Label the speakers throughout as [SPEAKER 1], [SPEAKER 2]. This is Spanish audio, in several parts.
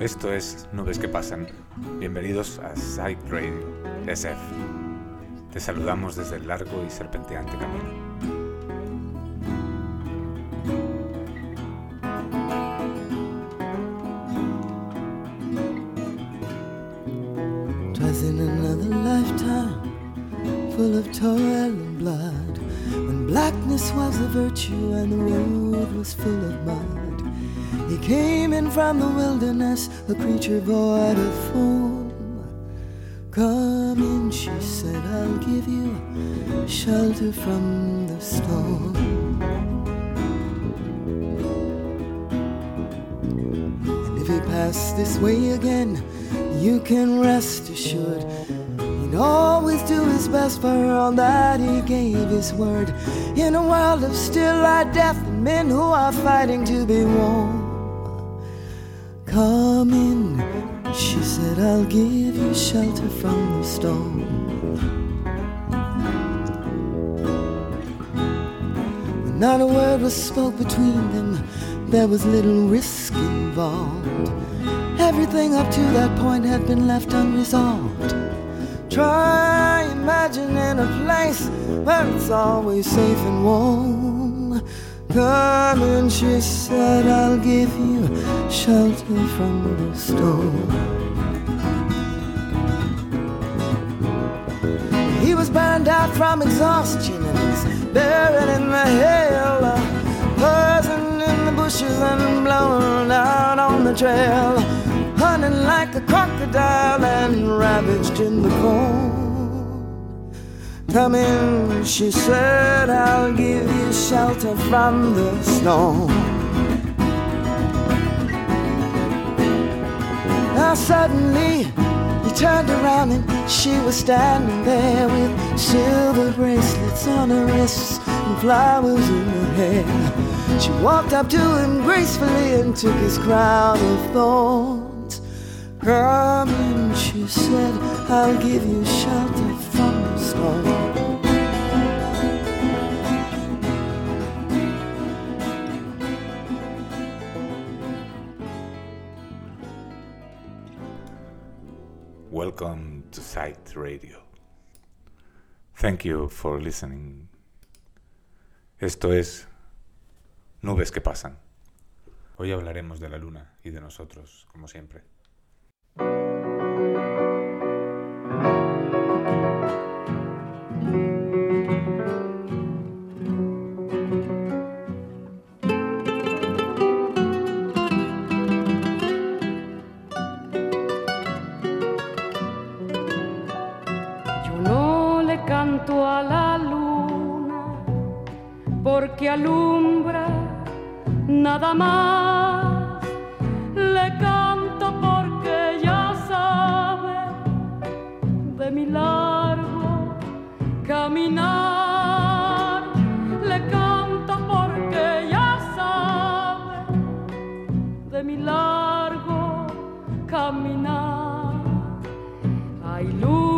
[SPEAKER 1] Esto es Nubes que Pasan. Bienvenidos a Psych Radio SF. Te saludamos desde el largo y serpenteante camino.
[SPEAKER 2] From the wilderness, a creature void of form. Come in, she said, I'll give you shelter from the storm. And if he pass this way again, you can rest assured he'd always do his best for all that he gave his word. In a world of still light death and men who are fighting to be warm. Come in, she said, I'll give you shelter from the storm. When not a word was spoke between them, there was little risk involved. Everything up to that point had been left unresolved. Try imagining a place where it's always safe and warm. In, she said, I'll give you shelter from the storm. He was burned out from exhaustion and he's buried in the hail. Buzzing in the bushes and blown out on the trail. Hunting like a crocodile and ravaged in the corn. Come in, she said, I'll give you shelter from the storm. Now suddenly he turned around and she was standing there with silver bracelets on her wrists and flowers in her hair. She walked up to him gracefully and took his crown of thorns. Come in, she said, I'll give you shelter from.
[SPEAKER 1] Welcome to Sight Radio. Thank you for listening. Esto es Nubes que pasan. Hoy hablaremos de la luna y de nosotros, como siempre.
[SPEAKER 3] Alumbra nada más. Le canto porque ya sabe de mi largo caminar. Le canto porque ya sabe de mi largo caminar. Ay, lunita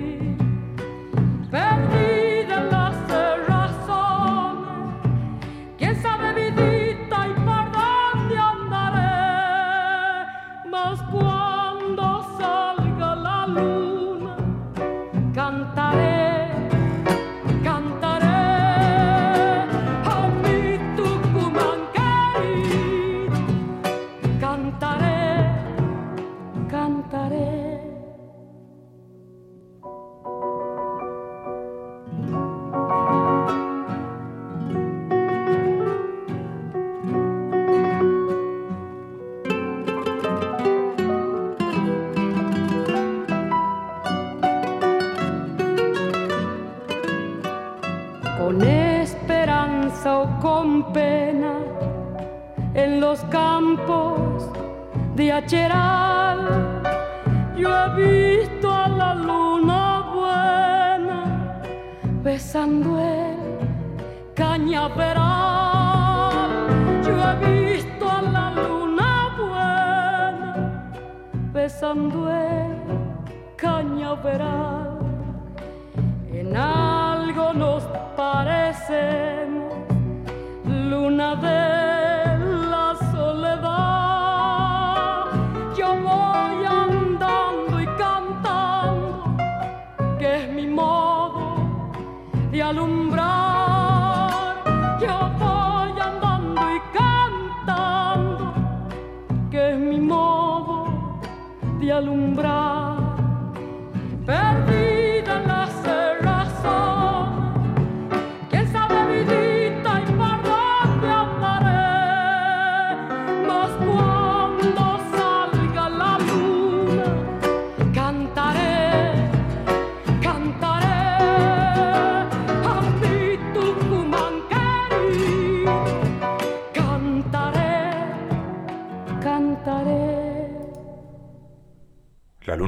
[SPEAKER 3] campos de Acheral. Yo he visto a la luna buena besando el cañaveral. Yo he visto a la luna buena besando el cañaveral. En algo nos parecemos,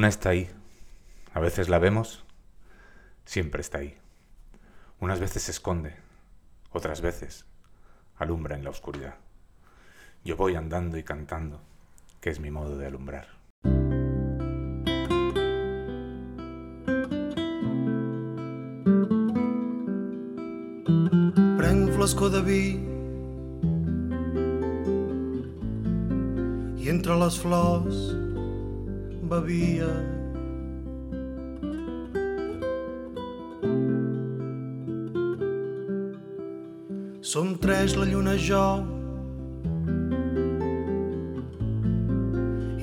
[SPEAKER 4] está ahí. A veces la vemos, siempre está ahí. Unas veces se esconde, otras veces alumbra en la oscuridad. Yo voy andando y cantando, que es mi modo de alumbrar.
[SPEAKER 5] Prenc un de vi i entre les flors bevia. Som tres, la lluna jo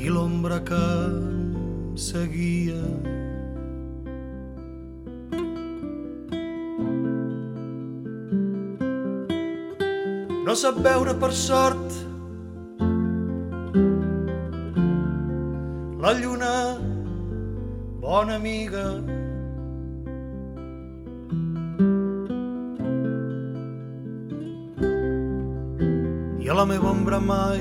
[SPEAKER 5] i l'ombra que em seguia. No sap veure per sort la lluna, bona amiga. I a la meva ombra mai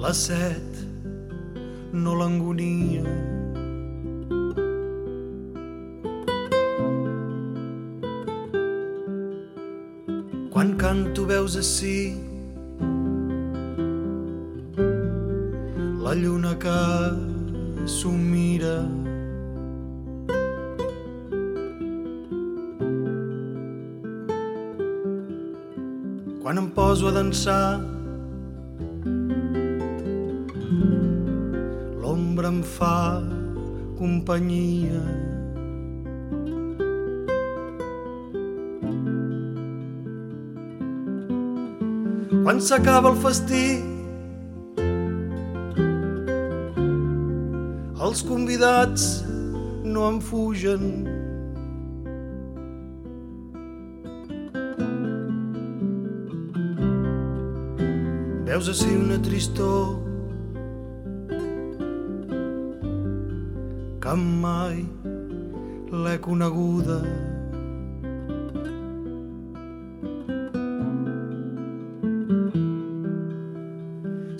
[SPEAKER 5] la set no l'angonia. Quan canto veus així la lluna que s'ho mira. Quan em poso a dansar l'ombra em fa companyia. Quan s'acaba el festí els convidats no em fugen. Veus així una tristor que mai l'he coneguda.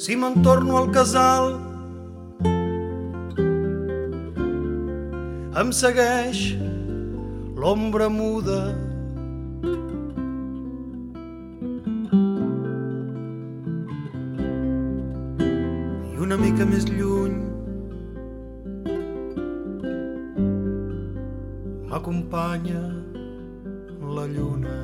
[SPEAKER 5] Si me'n torno al casal, em segueix l'ombra muda. I una mica més lluny m'acompanya la lluna.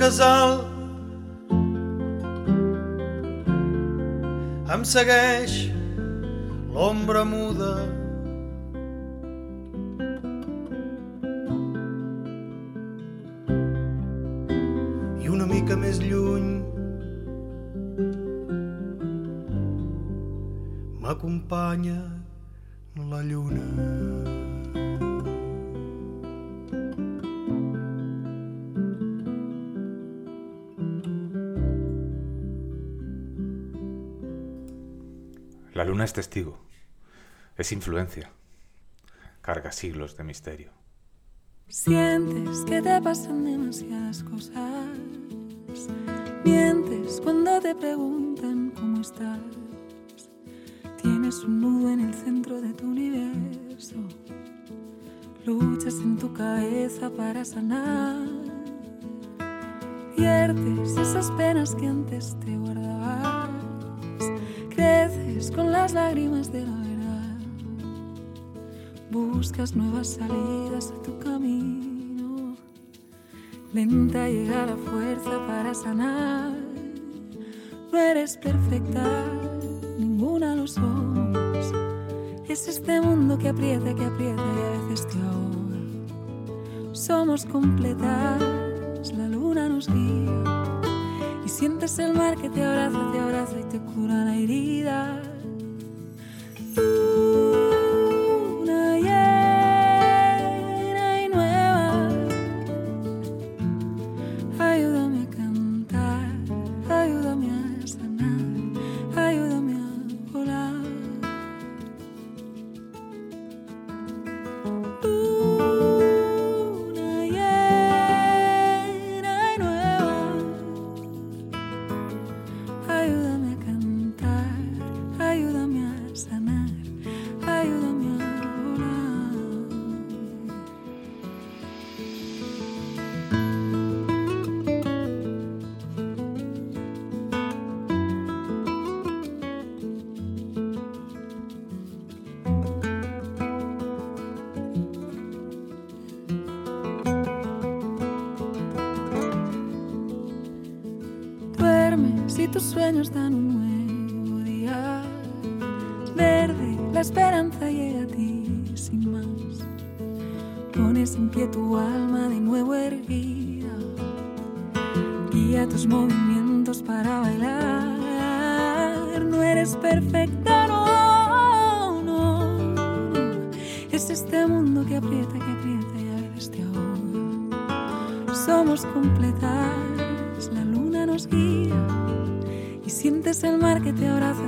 [SPEAKER 6] Casal em segueix l'ombra muda La
[SPEAKER 1] luna es testigo, es influencia, carga siglos de misterio.
[SPEAKER 7] Sientes que te pasan demasiadas cosas. Mientes cuando te preguntan cómo estás. Tienes un nudo en el centro de tu universo. Luchas en tu cabeza para sanar. Viertes esas penas que antes te. Con las lágrimas de la verdad. Buscas nuevas salidas a tu camino. Lenta llega la fuerza para sanar. No eres perfecta, ninguna lo somos. Es este mundo que aprieta, que aprieta y a veces te ahoga. Somos completas, la luna nos guía. Sientes el mar que te abraza, te abraza y te cura la herida. Tus sueños dan un nuevo día. Verde, la esperanza llega a ti sin más. Pones en pie tu alma de nuevo erguida. Guía tus movimientos para bailar. No eres perfecta, no, no. Es este mundo que aprieta, que aprieta y a veces te ahoga. Somos completas, sientes el mar que te abraza,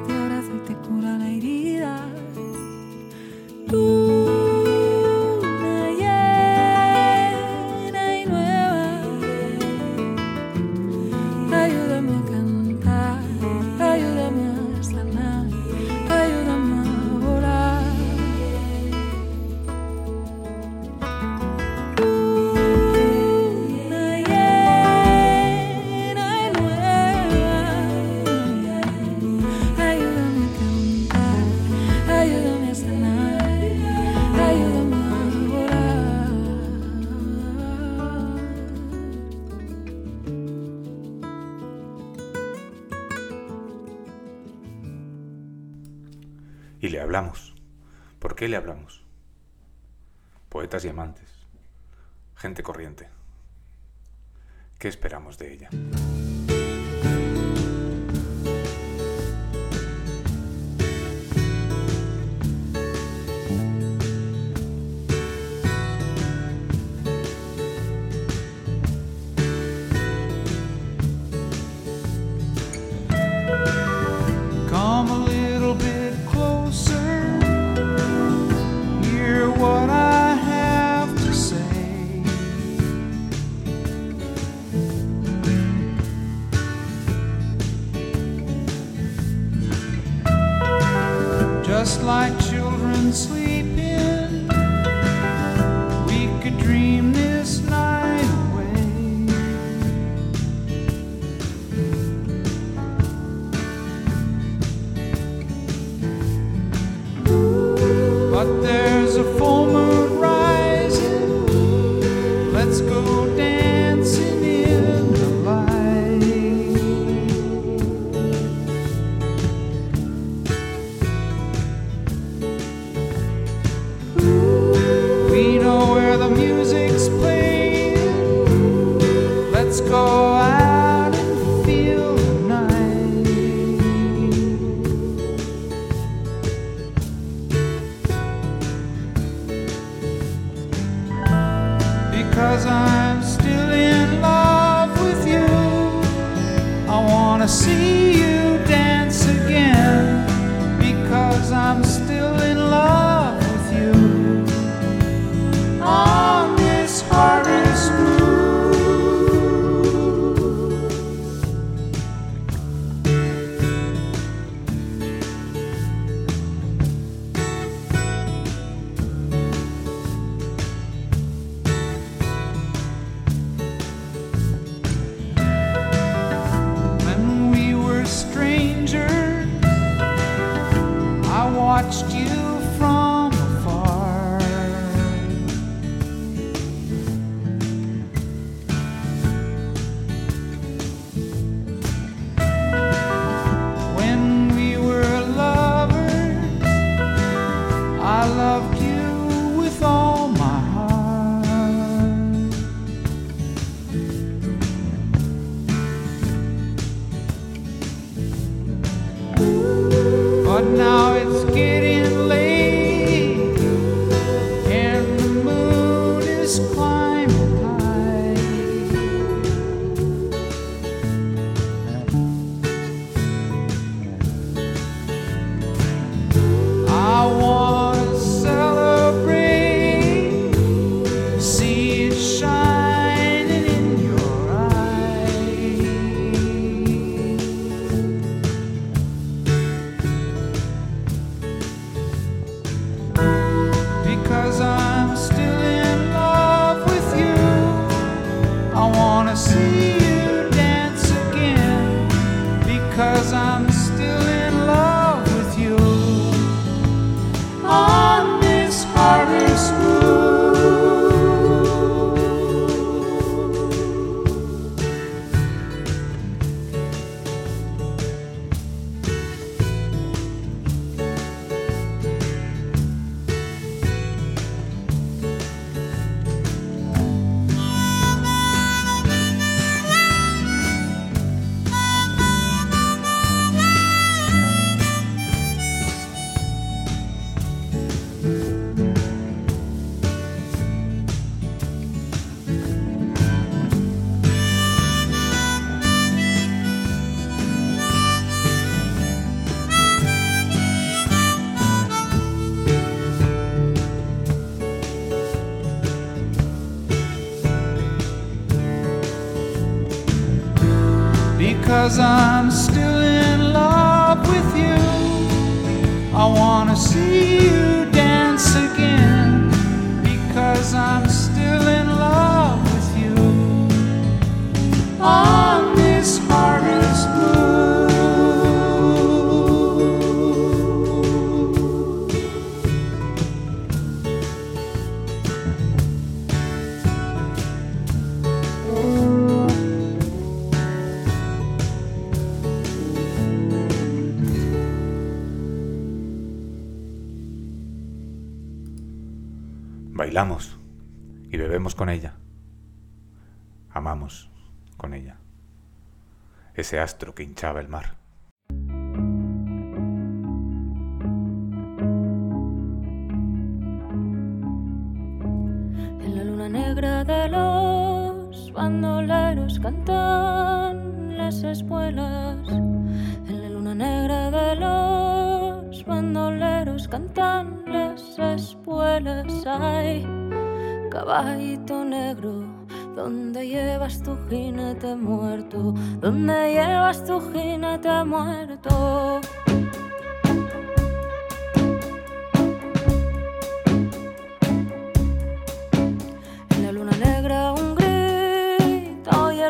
[SPEAKER 4] Astro que hinchaba el mar.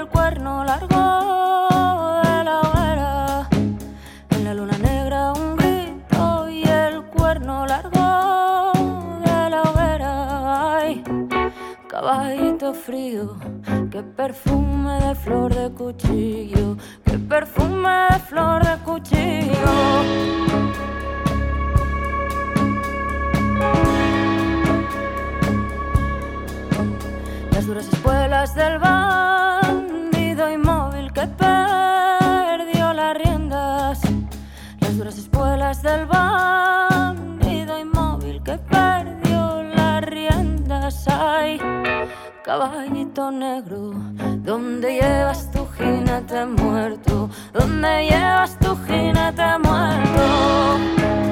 [SPEAKER 1] El cuerno largo de la hoguera. En la luna negra un grito y el cuerno largo de la hoguera. Ay, caballito frío, qué perfume de flor de cuchillo, qué perfume de flor de cuchillo. Las duras espuelas del bandido inmóvil que perdió las riendas, las duras espuelas del bandido inmóvil que perdió las riendas. Ay, caballito negro, ¿dónde llevas tu jinete muerto? ¿Dónde llevas tu jinete muerto?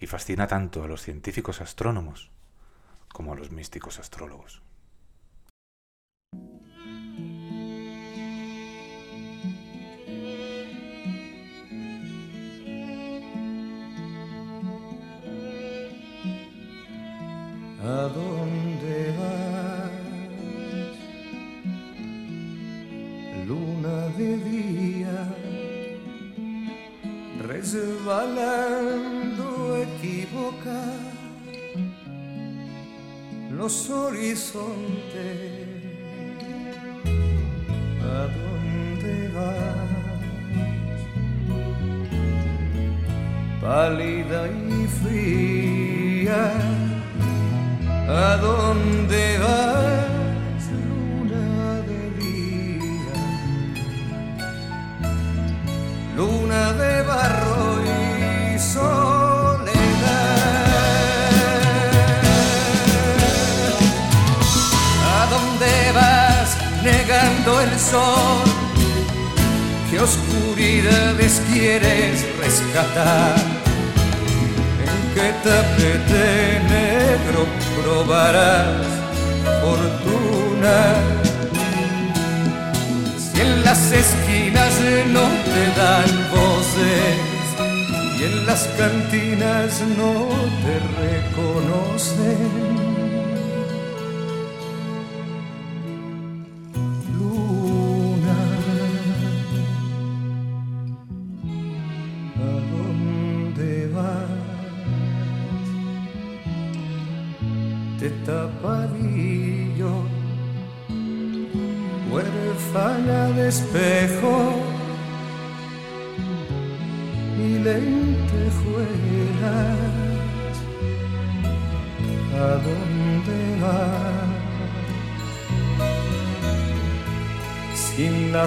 [SPEAKER 4] y fascina tanto a los científicos astrónomos como a los místicos astrólogos.
[SPEAKER 6] ¿A dónde vas? Luna de día, los horizontes. ¿A dónde vas? Pálida y fría. ¿A dónde vas, sol? ¿Qué oscuridades quieres rescatar? ¿En qué tapete negro probarás fortuna? Si en las esquinas no te dan voces y en las cantinas no te reconocen.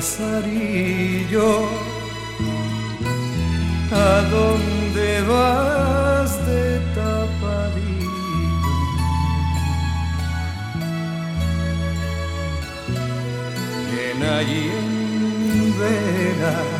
[SPEAKER 6] Lazarillo, ¿a dónde vas de tapadillo? en allí en Vera.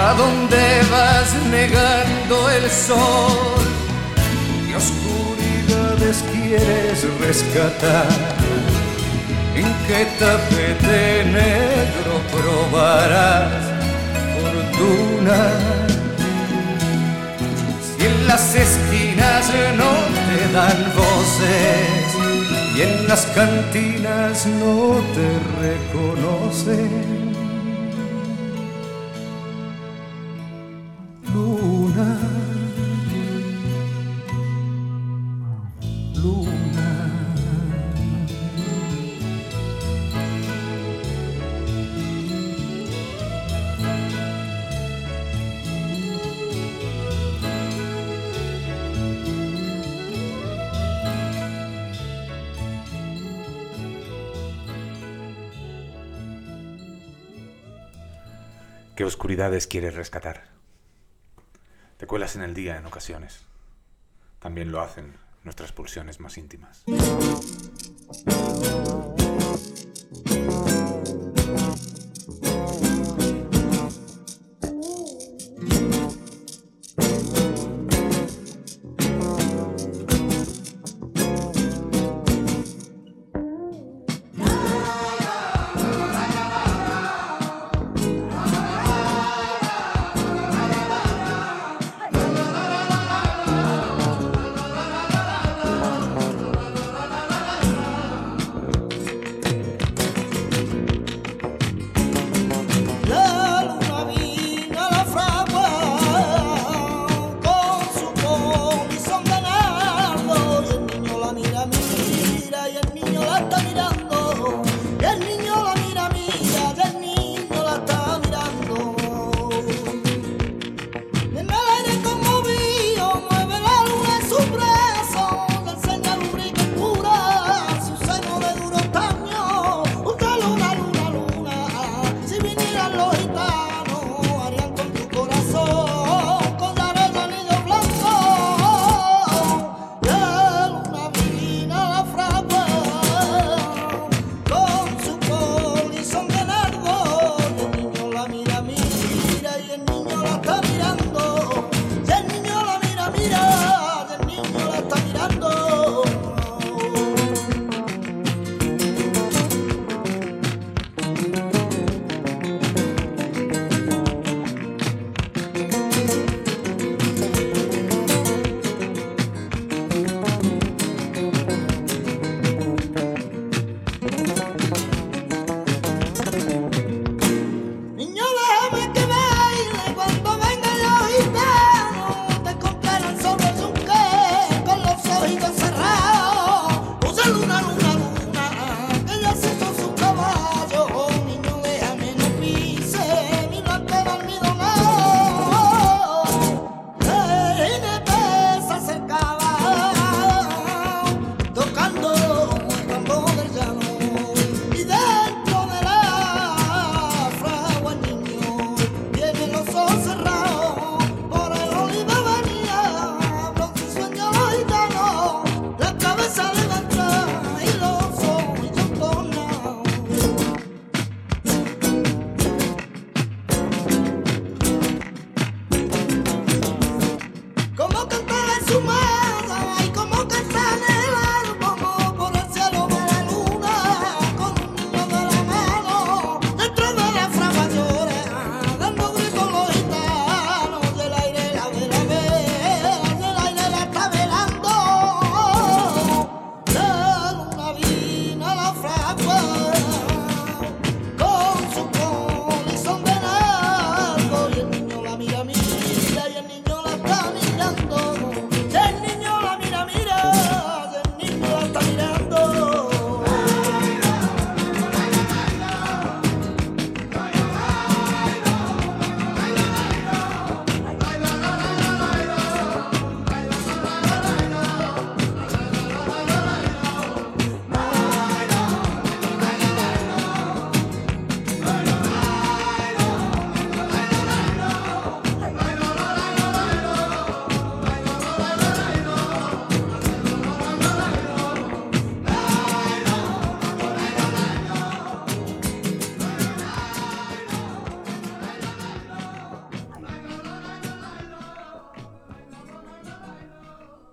[SPEAKER 6] ¿A dónde vas negando el sol? ¿Qué oscuridades quieres rescatar? ¿En qué tapete negro probarás fortuna? Si en las esquinas no te dan voces y en las cantinas no te reconocen.
[SPEAKER 4] ¿Qué oscuridades quieres rescatar? Te cuelas en el día en ocasiones. También lo hacen nuestras pulsiones más íntimas.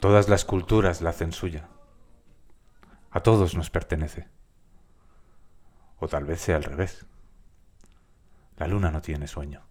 [SPEAKER 4] Todas las culturas la hacen suya. A todos nos pertenece. O tal vez sea al revés. La luna no tiene sueño.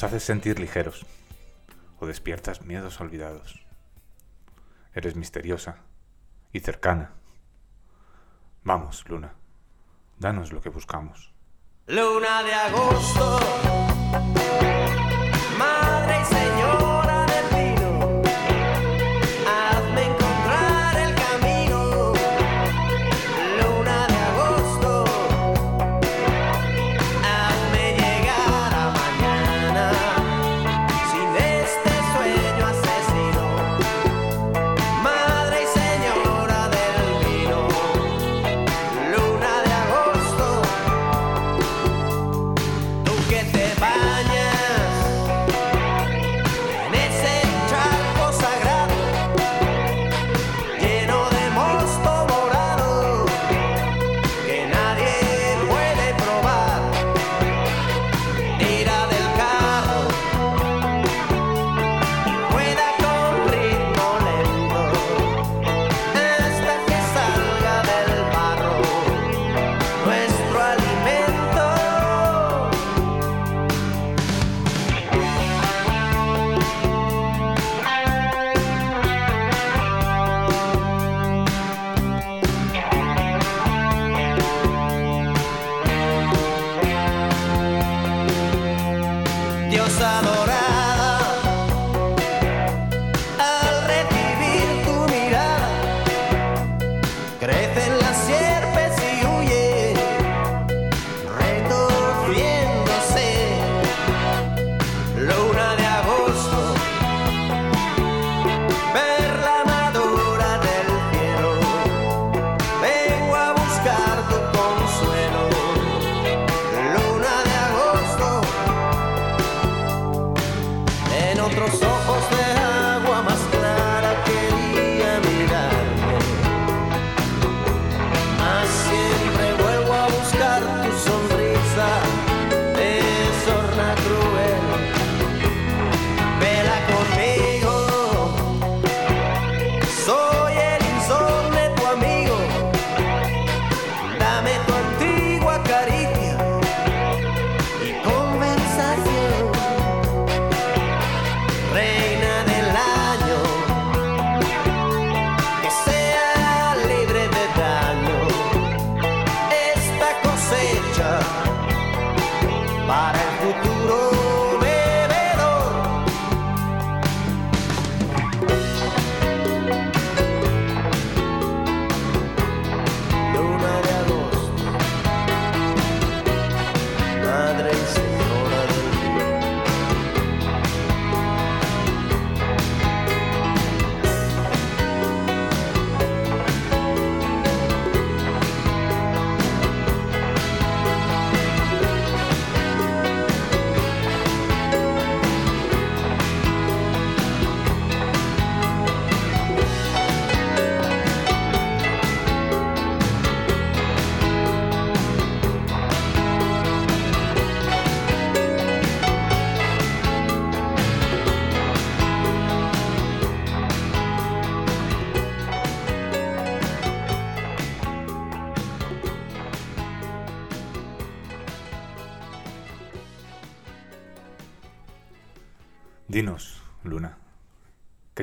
[SPEAKER 8] Nos haces sentir ligeros o despiertas miedos olvidados. Eres misteriosa y cercana. Vamos, Luna, danos lo que buscamos.
[SPEAKER 9] Luna de agosto.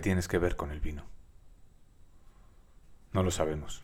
[SPEAKER 8] tienes que ver con el vino? No lo sabemos.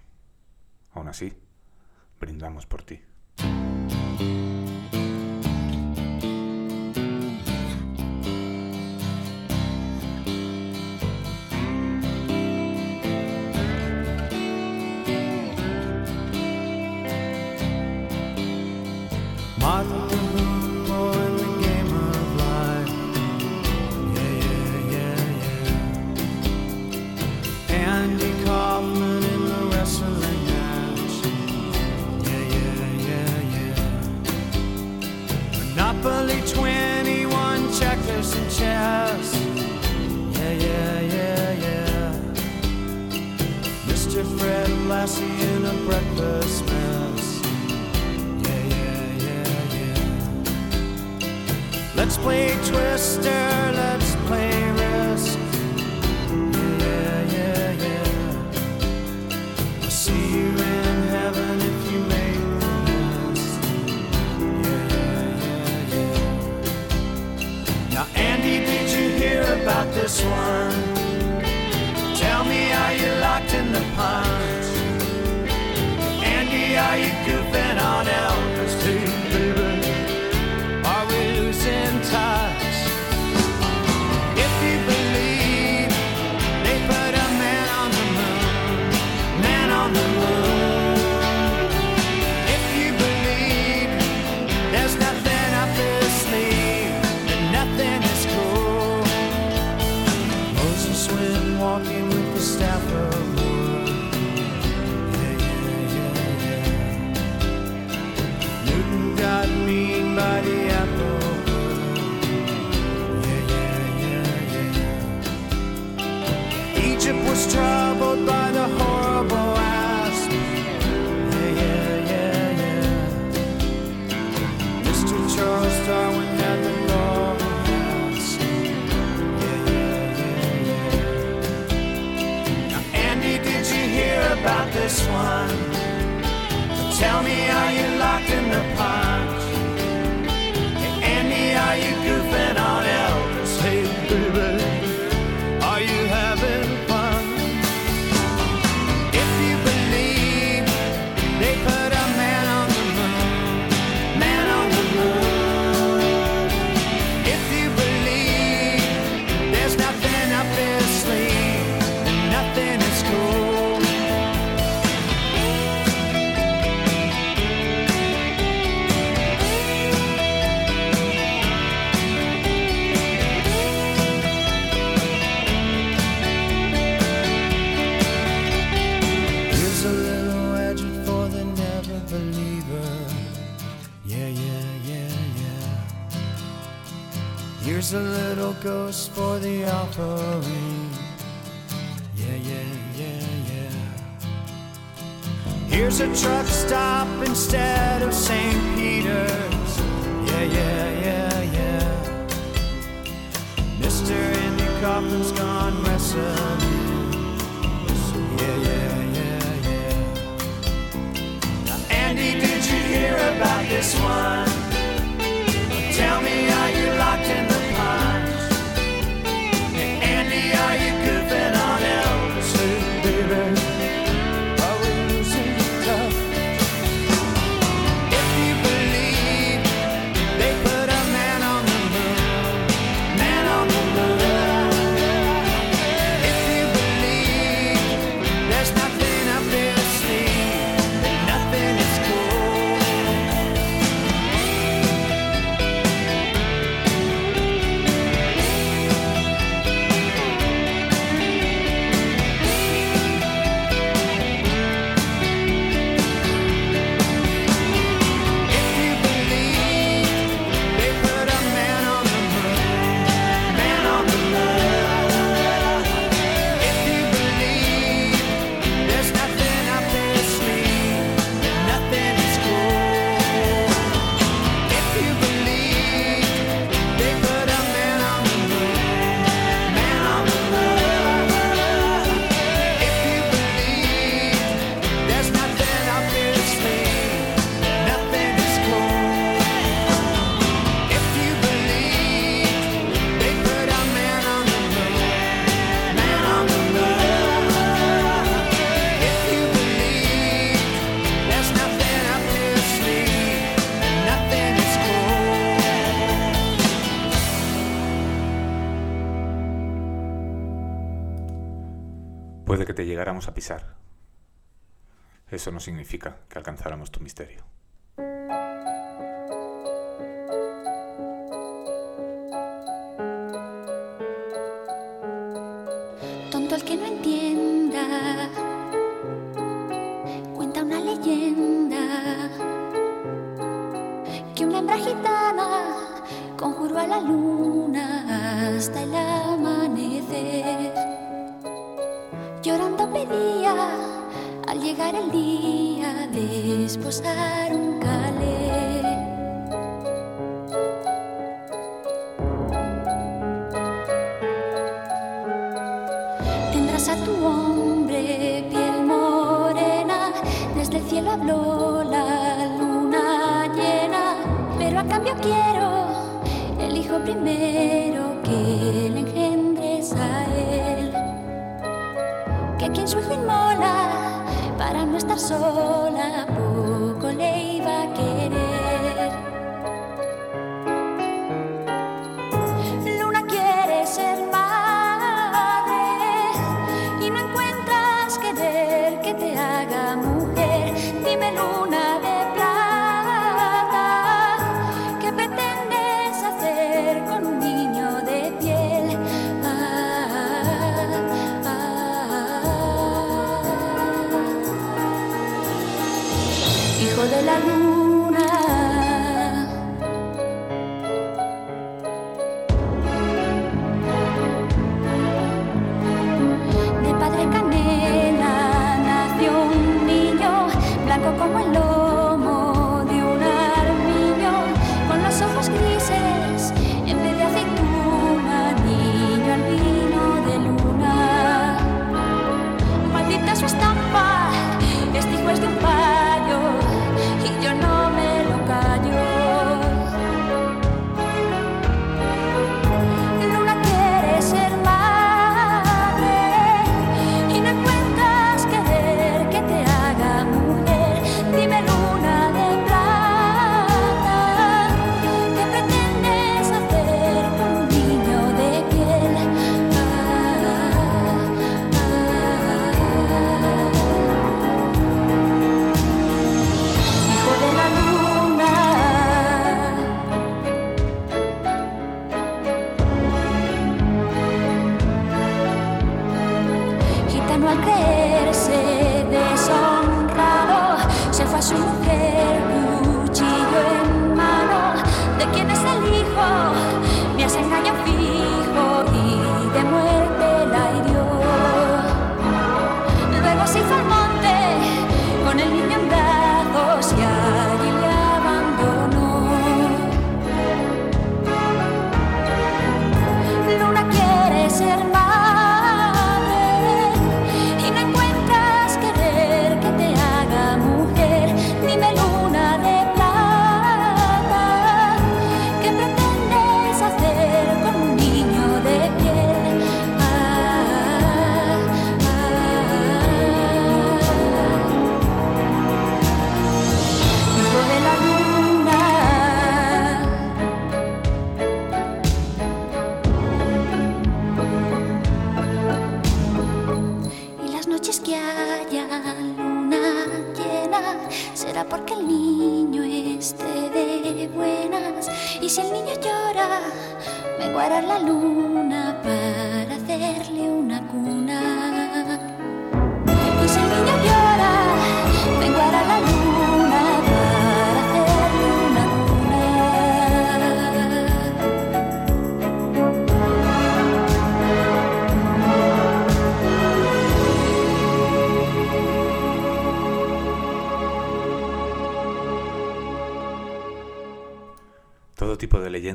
[SPEAKER 4] significa que alcanzáramos tu misterio.
[SPEAKER 1] Tonto el que no entienda, cuenta una leyenda que una hembra gitana conjuró a la luna hasta el amanecer. Llorando pedía llegará el día de esposar un calé. Tendrás a tu hombre piel morena, desde el cielo habló la luna llena, pero a cambio quiero el hijo primero que
[SPEAKER 10] le engendres a él, que quien su hijo inmola no
[SPEAKER 1] estar sola.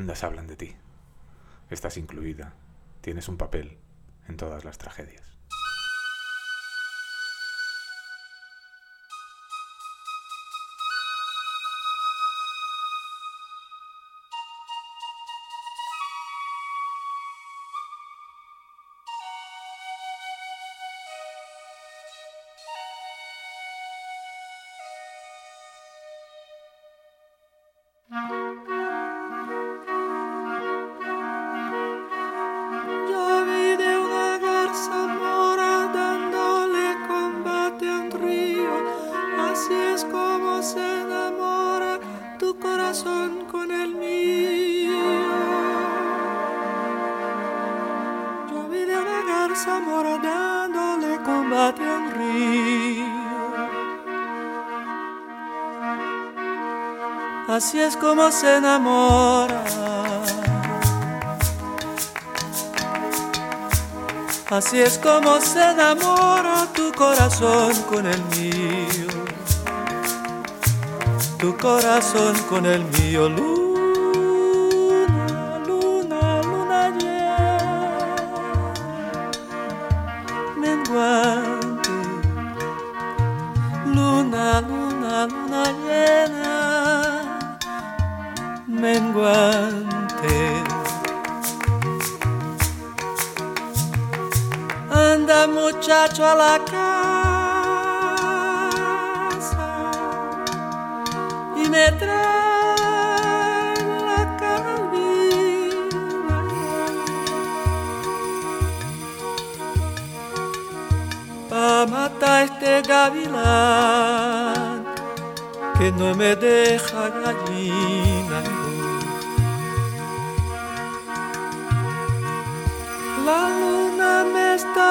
[SPEAKER 1] leyendas hablan de ti. Estás incluida. Tienes un papel en todas las tragedias.
[SPEAKER 11] así es como se enamora. Así es como se enamora tu corazón con el mío. Tu corazón con el mío, luz. muchacho a la casa y me trae la carabina para matar este gavilán que no me deja gallina. La luna me está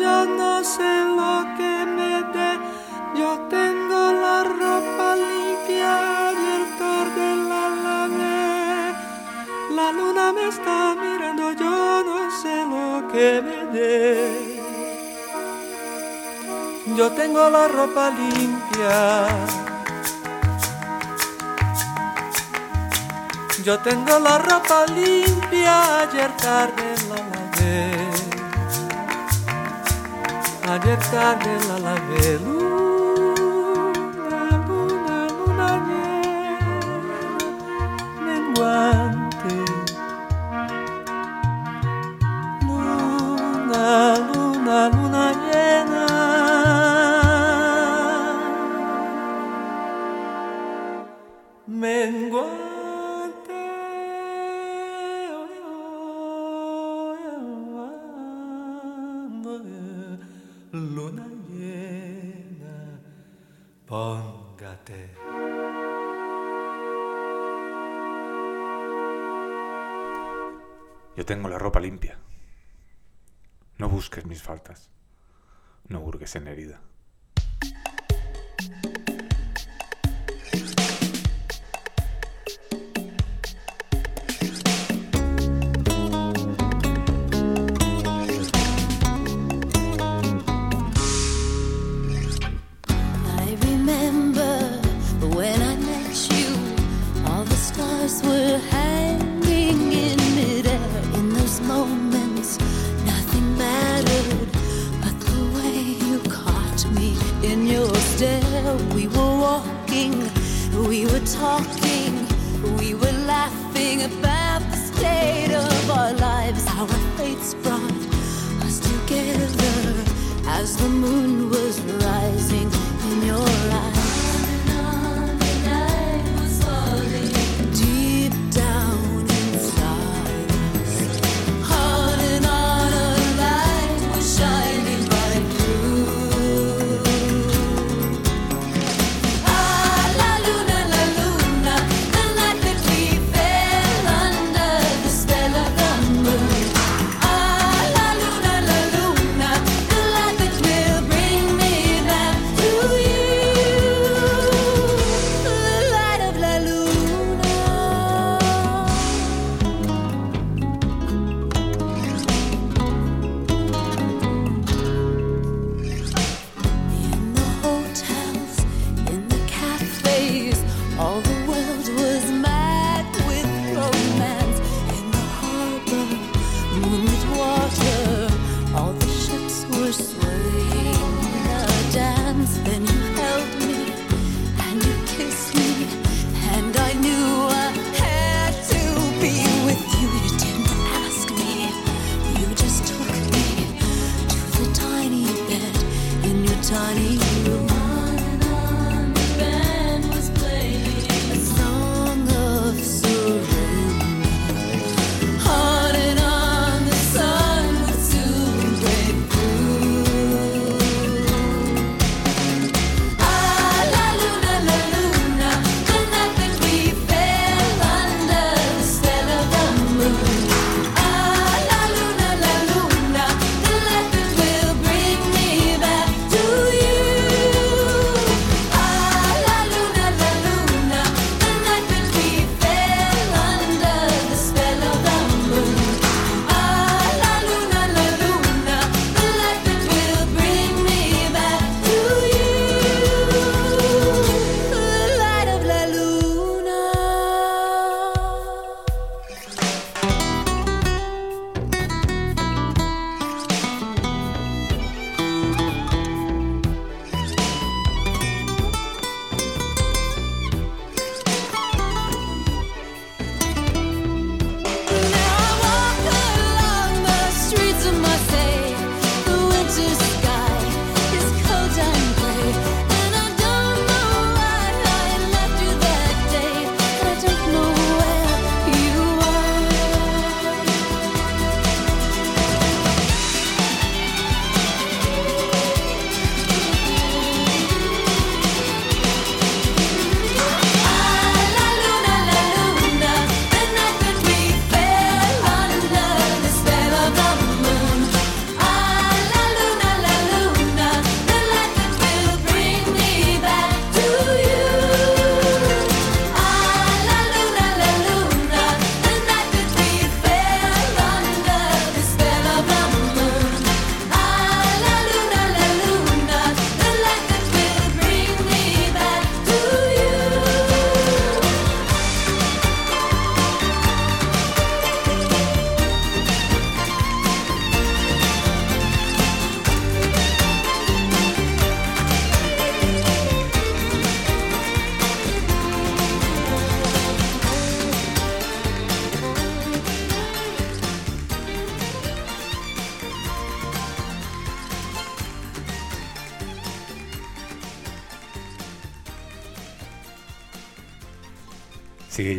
[SPEAKER 11] yo no sé lo que me dé. Yo tengo la ropa limpia y el la lavé. La luna me está mirando, yo no sé lo que me dé. Yo tengo la ropa limpia. Yo tengo la ropa limpia, ayer tarde en la
[SPEAKER 12] a ghețarele la velul busques mis faltas, no hurgues en herida.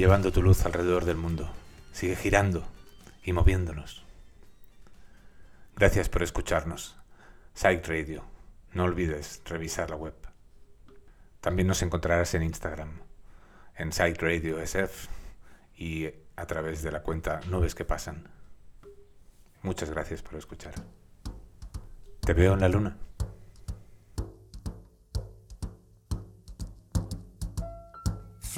[SPEAKER 4] Llevando tu luz alrededor del mundo. Sigue girando y moviéndonos. Gracias por escucharnos. Psych Radio. No olvides revisar la web. También nos encontrarás en Instagram, en Psych Radio SF y a través de la cuenta Nubes que pasan. Muchas gracias por escuchar. Te veo en la luna.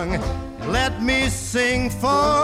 [SPEAKER 13] Song, let me sing forevermore.